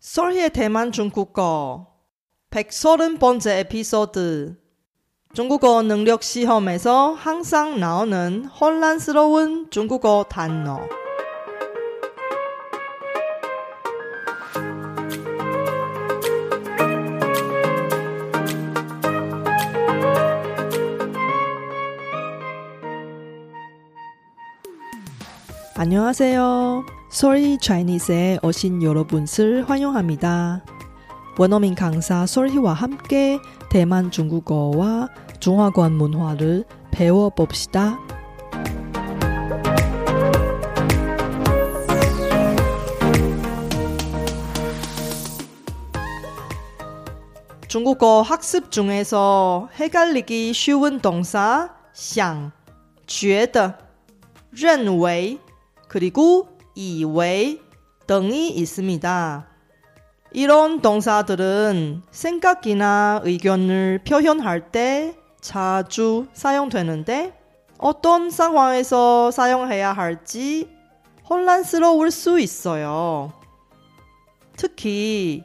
설희의 대만 중국어 130번째 에피소드 중국어 능력 시험에서 항상 나오는 혼란스러운 중국어 단어 안녕하세요. 솔희 차이니스에 오신 여러분을 환영합니다. 원어민 강사 솔희와 함께 대만 중국어와 중화권 문화를 배워봅시다. 중국어 학습 중에서 헷갈리기 쉬운 동사 想, 觉得, 认为, 그리고 以为 등이 있습니다. 이런 동사들은 생각이나 의견을 표현할 때 자주 사용되는데 어떤 상황에서 사용해야 할지 혼란스러울 수 있어요. 특히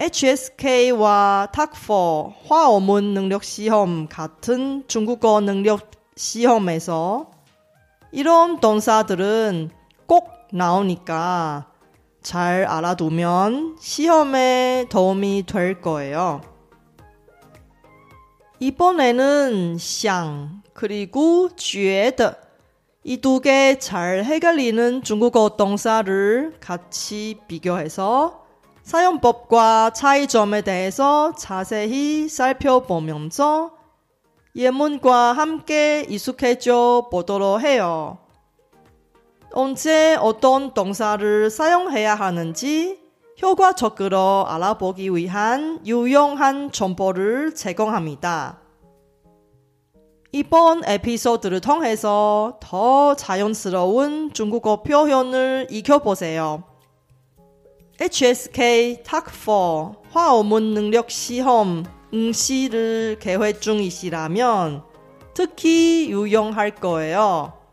HSK와 탁4 화어문 능력 시험 같은 중국어 능력 시험에서 이런 동사들은 꼭 나오니까 잘 알아두면 시험에 도움이 될 거예요. 이번에는 想 그리고 觉得 이 두 개 잘 헷갈리는 중국어 동사를 같이 비교해서 사용법과 차이점에 대해서 자세히 살펴보면서 예문과 함께 익숙해져 보도록 해요. 언제 어떤 동사를 사용해야 하는지 효과적으로 알아보기 위한 유용한 정보를 제공합니다. 이번 에피소드를 통해서 더 자연스러운 중국어 표현을 익혀보세요. HSK 탁4 화어문 능력 시험 응시를 계획 중이시라면 특히 유용할 거예요.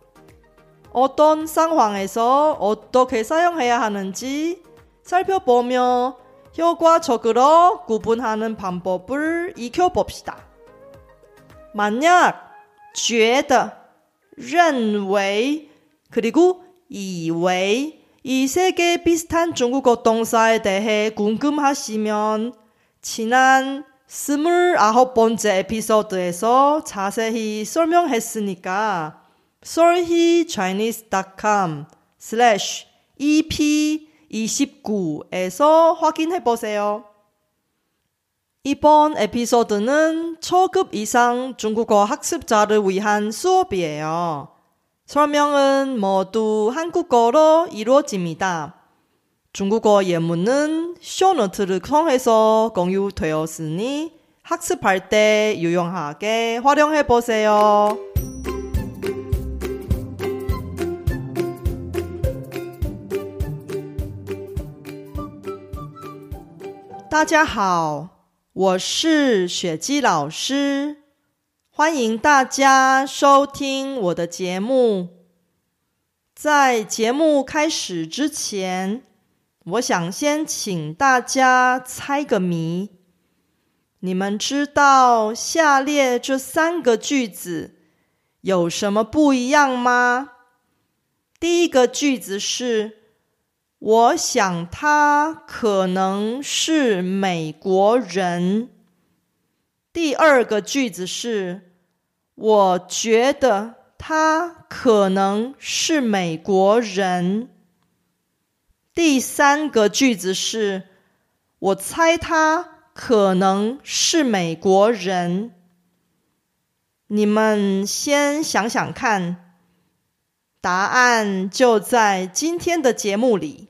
어떤 상황에서 어떻게 사용해야 하는지 살펴보며 효과적으로 구분하는 방법을 익혀봅시다. 만약 觉得, 认为, 그리고 以为 이 세 개 비슷한 중국어 동사에 대해 궁금하시면 지난 29번째 에피소드에서 자세히 설명했으니까 solhechinese.com slash ep29에서 확인해 보세요. 이번 에피소드는 초급 이상 중국어 학습자를 위한 수업이에요. 설명은 모두 한국어로 이루어집니다. 중국어 예문은 쇼노트를 통해서 공유되었으니 학습할 때 유용하게 활용해 보세요. 大家好，我是雪姬老师，欢迎大家收听我的节目。在节目开始之前，我想先请大家猜个谜。你们知道下列这三个句子有什么不一样吗？第一个句子是。我想他可能是美国人。第二个句子是，我觉得他可能是美国人。第三个句子是，我猜他可能是美国人。你们先想想看，答案就在今天的节目里。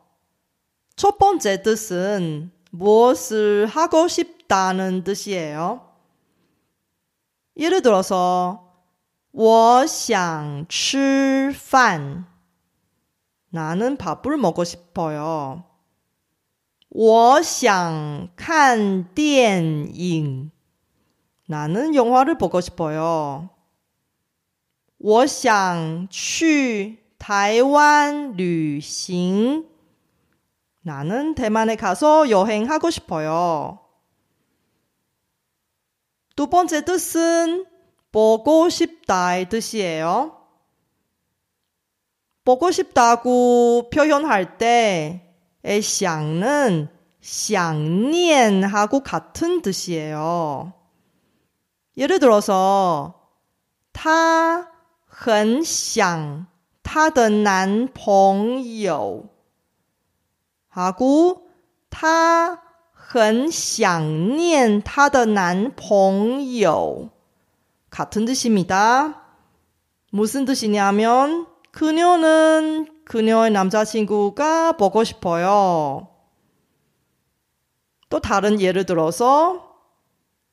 첫 번째 뜻은 무엇을 하고 싶다는 뜻이에요. 예를 들어서 我想吃饭 나는 밥을 먹고 싶어요. 我想看电影 나는 영화를 보고 싶어요. 我想去台湾旅行 나는 대만에 가서 여행하고 싶어요. 두 번째 뜻은 보고 싶다의 뜻이에요. 보고 싶다고 표현할 때의 想는 想念하고 같은 뜻이에요. 예를 들어서 他很想他的男朋友 하고 他很想念他的男朋友 같은 뜻입니다. 무슨 뜻이냐면 그녀는 그녀의 남자친구가 보고 싶어요. 또 다른 예를 들어서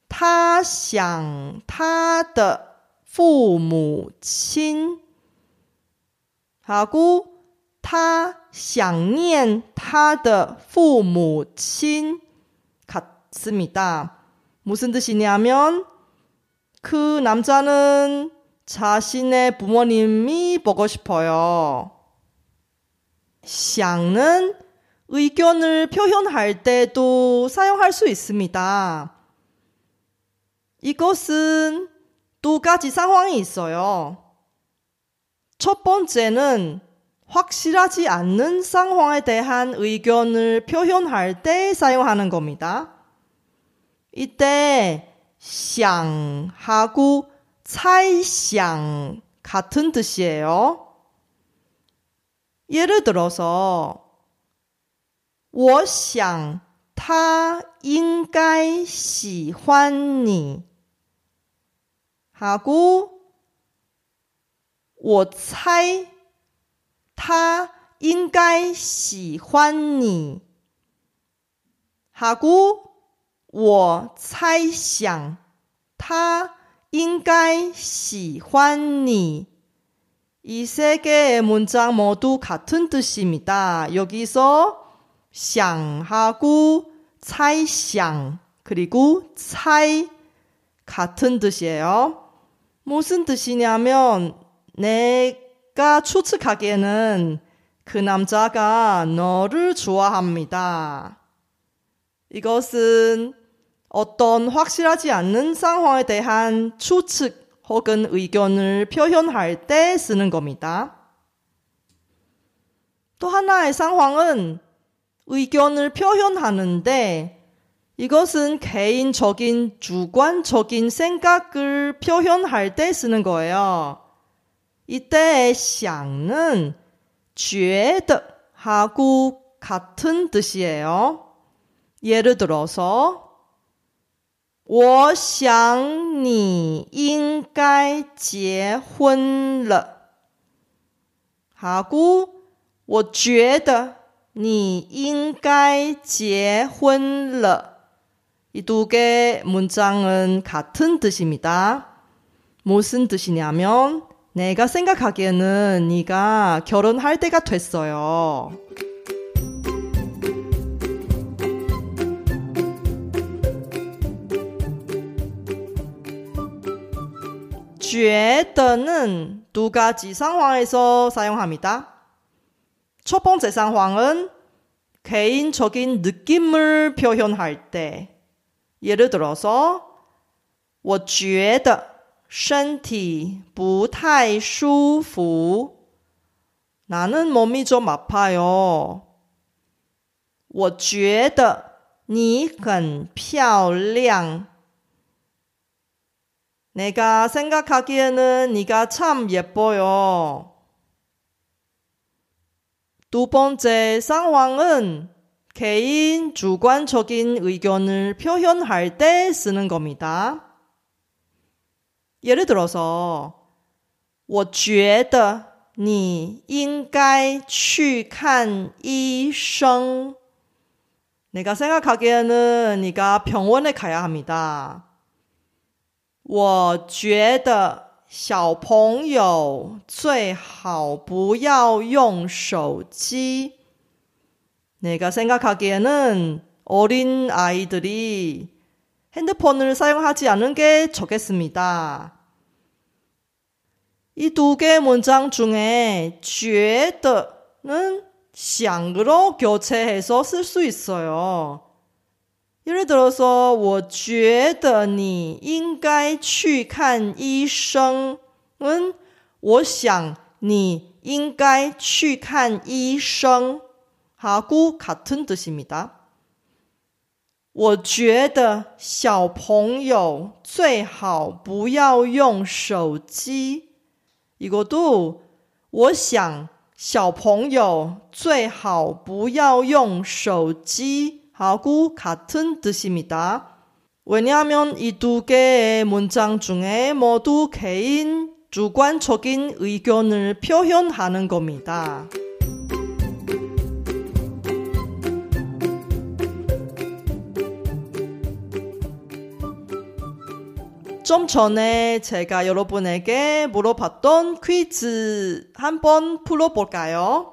他想他的父母亲 하고 他想念他的父母亲 같습니다. 무슨 뜻이냐면 그 남자는 자신의 부모님이 보고 싶어요. 想는 의견을 표현할 때도 사용할 수 있습니다. 이것은 두 가지 상황이 있어요. 첫 번째는 확실하지 않는 상황에 대한 의견을 표현할 때 사용하는 겁니다. 이때 想하고 猜想 같은 뜻이에요. 예를 들어서 我想他应该喜欢你 하고 我猜 他应该喜欢你 하고 我猜想他应该喜欢你이 세 개의 문장 모두 같은 뜻입니다. 여기서 想하고 猜想 그리고 猜 같은 뜻이에요. 무슨 뜻이냐면 내 내가 추측하기에는 그 남자가 너를 좋아합니다. 이것은 어떤 확실하지 않는 상황에 대한 추측 혹은 의견을 표현할 때 쓰는 겁니다. 또 하나의 상황은 의견을 표현하는데 이것은 개인적인 주관적인 생각을 표현할 때 쓰는 거예요. 이때 想는 觉得하고 같은 뜻이에요. 예를 들어서 我想你应该结婚了 하고 我觉得你应该结婚了이 두 개 문장은 같은 뜻입니다. 무슨 뜻이냐면 내가 생각하기에는 네가 결혼할 때가 됐어요. 죄더는 두 가지 상황에서 사용합니다. 첫 번째 상황은 개인적인 느낌을 표현할 때 예를 들어서 我觉得 身体不太舒服。나는몸이좀아파요我觉得你很漂亮。내가생각하기에는네가참예뻐요두번째상황은개인주관적인의견을표현할때쓰는겁니다 예를들어서我觉得你应该去看医生 내가 생각하기에는 네가 병원에 가야 합니다. 我觉得小朋友最好不要用手机。 내가 생각하기에는 어린 아이들이 핸드폰을 사용하지 않은 게 좋겠습니다. 이 두 개 문장 중에 觉得는 想으로 교체해서 쓸 수 있어요. 예를 들어서 我觉得你应该去看医生은 我想你应该去看医生 하고 같은 뜻입니다. 我觉得小朋友最好不要用手机. 이것도 我想小朋友最好不要用手机 하고 같은 뜻입니다. 왜냐하면 이 두 개의 문장 중에 모두 개인 주관적인 의견을 표현하는 겁니다. 좀 전에 제가 여러분에게 물어봤던 퀴즈 한번 풀어볼까요?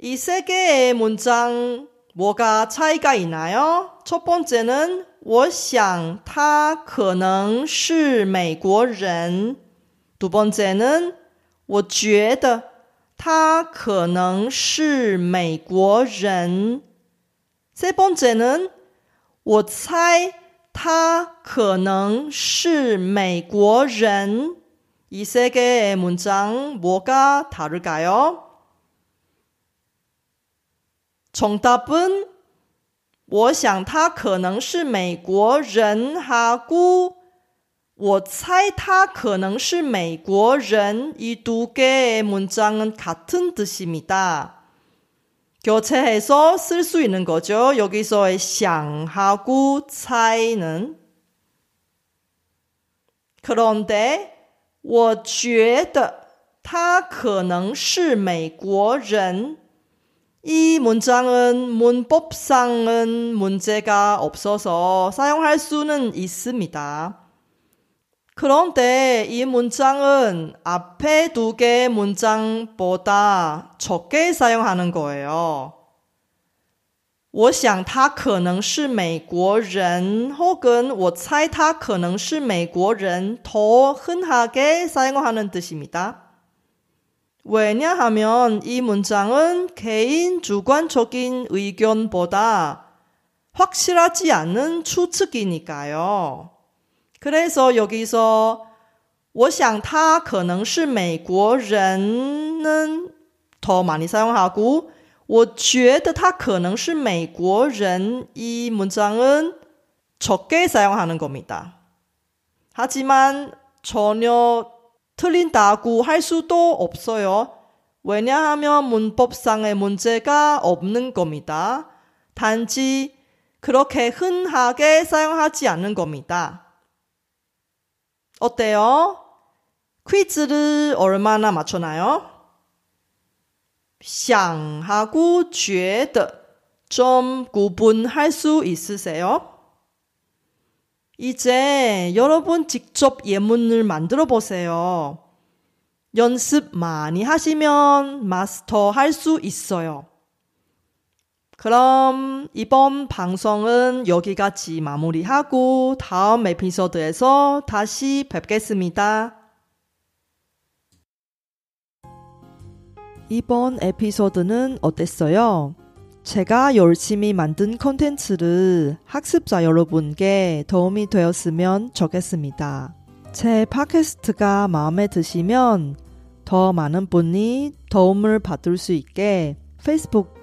이 세 개의 문장 뭐가 차이가 있나요? 첫 번째는 我想他可能是美国人두 번째는 我觉得他可能是美国人세 번째는 我猜 他可能是美国人。이세개의문장뭐가다를까요정답은我想他可能是美国人하고我猜他可能是美国人이두개의문장은같은뜻입니다 교체해서 쓸 수 있는 거죠. 여기서의 想하고 차이는 그런데 我觉得他可能是美国人이 문장은 문법상은 문제가 없어서 사용할 수는 있습니다. 그런데 이 문장은 앞에 두 개의 문장보다 적게 사용하는 거예요. 我想他可能是美国人 혹은 我猜他可能是美国人더 흔하게 사용하는 뜻입니다. 왜냐하면 이 문장은 개인 주관적인 의견보다 확실하지 않은 추측이니까요. 그래서 여기서 我想他可能是美国人은 더 많이 사용하고 我觉得他可能是美国人이 문장은 적게 사용하는 겁니다. 하지만 전혀 틀린다고 할 수도 없어요. 왜냐하면 문법상의 문제가 없는 겁니다. 단지 그렇게 흔하게 사용하지 않는 겁니다. 어때요? 퀴즈를 얼마나 맞췄나요? 想하고 觉得좀 구분할 수 있으세요? 이제 여러분 직접 예문을 만들어 보세요. 연습 많이 하시면 마스터 할 수 있어요. 그럼 이번 방송은 여기까지 마무리하고 다음 에피소드에서 다시 뵙겠습니다. 이번 에피소드는 어땠어요? 제가 열심히 만든 컨텐츠를 학습자 여러분께 도움이 되었으면 좋겠습니다. 제 팟캐스트가 마음에 드시면 더 많은 분이 도움을 받을 수 있게 페이스북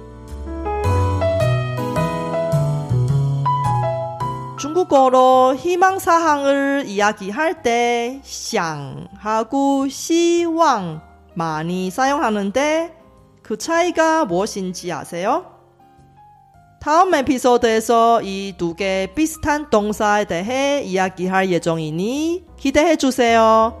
중국어로 희망사항을 이야기할 때想하고 希望 많이 사용하는데 그 차이가 무엇인지 아세요? 다음 에피소드에서 이 두 개 비슷한 동사에 대해 이야기할 예정이니 기대해 주세요.